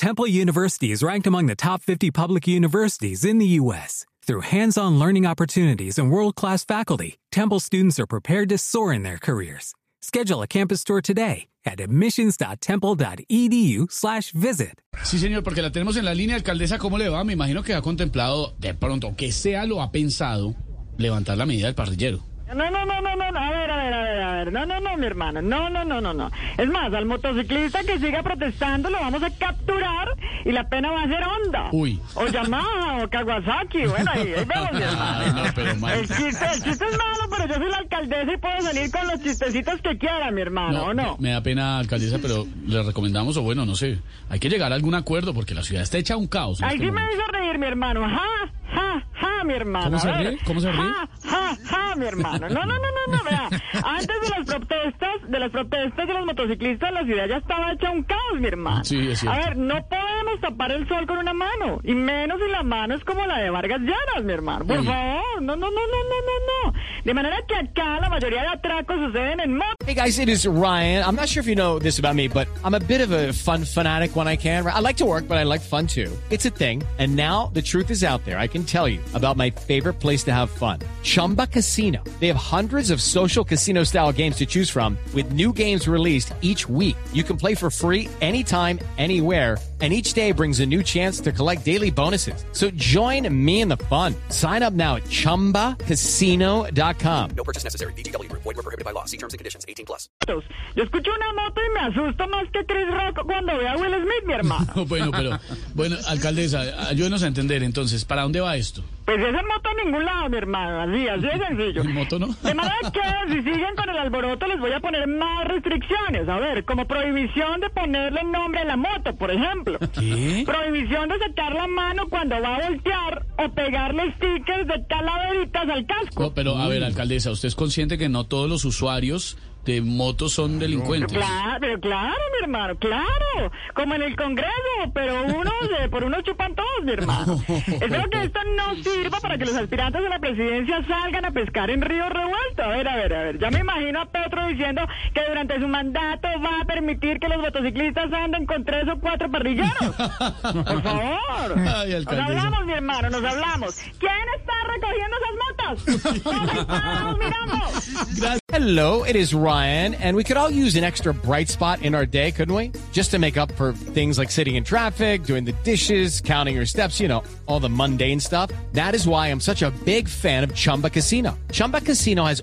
Temple University is ranked among the top 50 public universities in the U.S. Through hands-on learning opportunities and world-class faculty, Temple students are prepared to soar in their careers. Schedule a campus tour today at admissions.temple.edu/visit. Sí, señor, porque la tenemos en la línea, alcaldesa, ¿cómo le va? Me imagino que ha contemplado, de pronto, que sea lo ha pensado, levantar la medida del parrillero. No, no, no, no, no, a no, no, no, mi hermano, no, no, no, no, no. Es más, al motociclista que siga protestando lo vamos a capturar y la pena va a ser Honda. Uy. O Yamaha, o Kawasaki, bueno, ahí, ahí vemos, mi hermano. Ay, no, pero mal. El chiste, el chiste es malo, pero yo soy la alcaldesa y puedo salir con los chistecitos que quiera, mi hermano, ¿o no? Me, me da pena, alcaldesa, pero le recomendamos, o bueno, no sé, hay que llegar a algún acuerdo porque la ciudad está hecha un caos. Ahí este sí me hizo reír, mi hermano, ja, ja, ja, mi hermano. ¿Cómo se ríe? ¿Cómo se ríe? Ja, ja, ja, mi hermano. No, no, no, no, no, vea. Antes de las protestas, de las protestas de los motociclistas, la ciudad ya estaba hecha un caos, mi hermano. Sí, es cierto. A ver, no podemos tapar el sol con una mano, y menos si la mano es como la de Vargas Llanas, mi hermano. Por Uy. favor, no, no, no, no, no, no, no. De manera que acá la mayoría de atracos suceden en moto. Hey guys, it is Ryan. I'm not sure if you know this about me, but I'm a bit of a fun fanatic when I can. I like to work, but I like fun too. It's a thing. And now the truth is out there. I can tell you about my favorite place to have fun. Chumba Casino. They have hundreds of social casino style games to choose from with new games released each week. You can play for free anytime, anywhere. And each day brings a new chance to collect daily bonuses. So join me in the fun. Sign up now at chumbacasino.com. No purchase necessary. VGW Group. Void were prohibited by law. See terms and conditions. 18 plus. Yo escucho una moto y me asusto más que Chris Rock cuando veo a Will Smith, mi hermano. bueno, pero, bueno, alcaldesa, ayúdenos a entender entonces, ¿para dónde va esto? Pues esa moto a ningún lado, mi hermano. Así, así de sencillo. ¿En moto no? De manera que si siguen con el alboroto les voy a poner más restricciones. A ver, como prohibición de ponerle nombre a la moto, por ejemplo. ¿Qué? Prohibición de sacar la mano cuando va a voltear o pegarle stickers de calaveritas al casco. No, pero a ver, alcaldesa, ¿usted es consciente que no todos los usuarios de motos son delincuentes? Claro, pero claro, mi hermano, claro. Como en el Congreso, pero unos eh, por unos chupan todos, mi hermano. Espero que esto no sirva para que los aspirantes a la presidencia salgan a pescar en río revuelto. A ver, a ver, a ver. Ya me imagino a Petro diciendo que durante su mandato va a permitir que los motociclistas anden con tres o cuatro parrilleros. Por favor. Ay, Nos hablamos, mi hermano, nos hablamos. ¿Quién está recogiendo esas motos? Hello, it is Ryan, and we could all use an extra bright spot in our day, couldn't we? Just to make up for things like sitting in traffic, doing the dishes, counting your steps, you know, all the mundane stuff. That is why I'm such a big fan of Chumba Casino. Chumba Casino has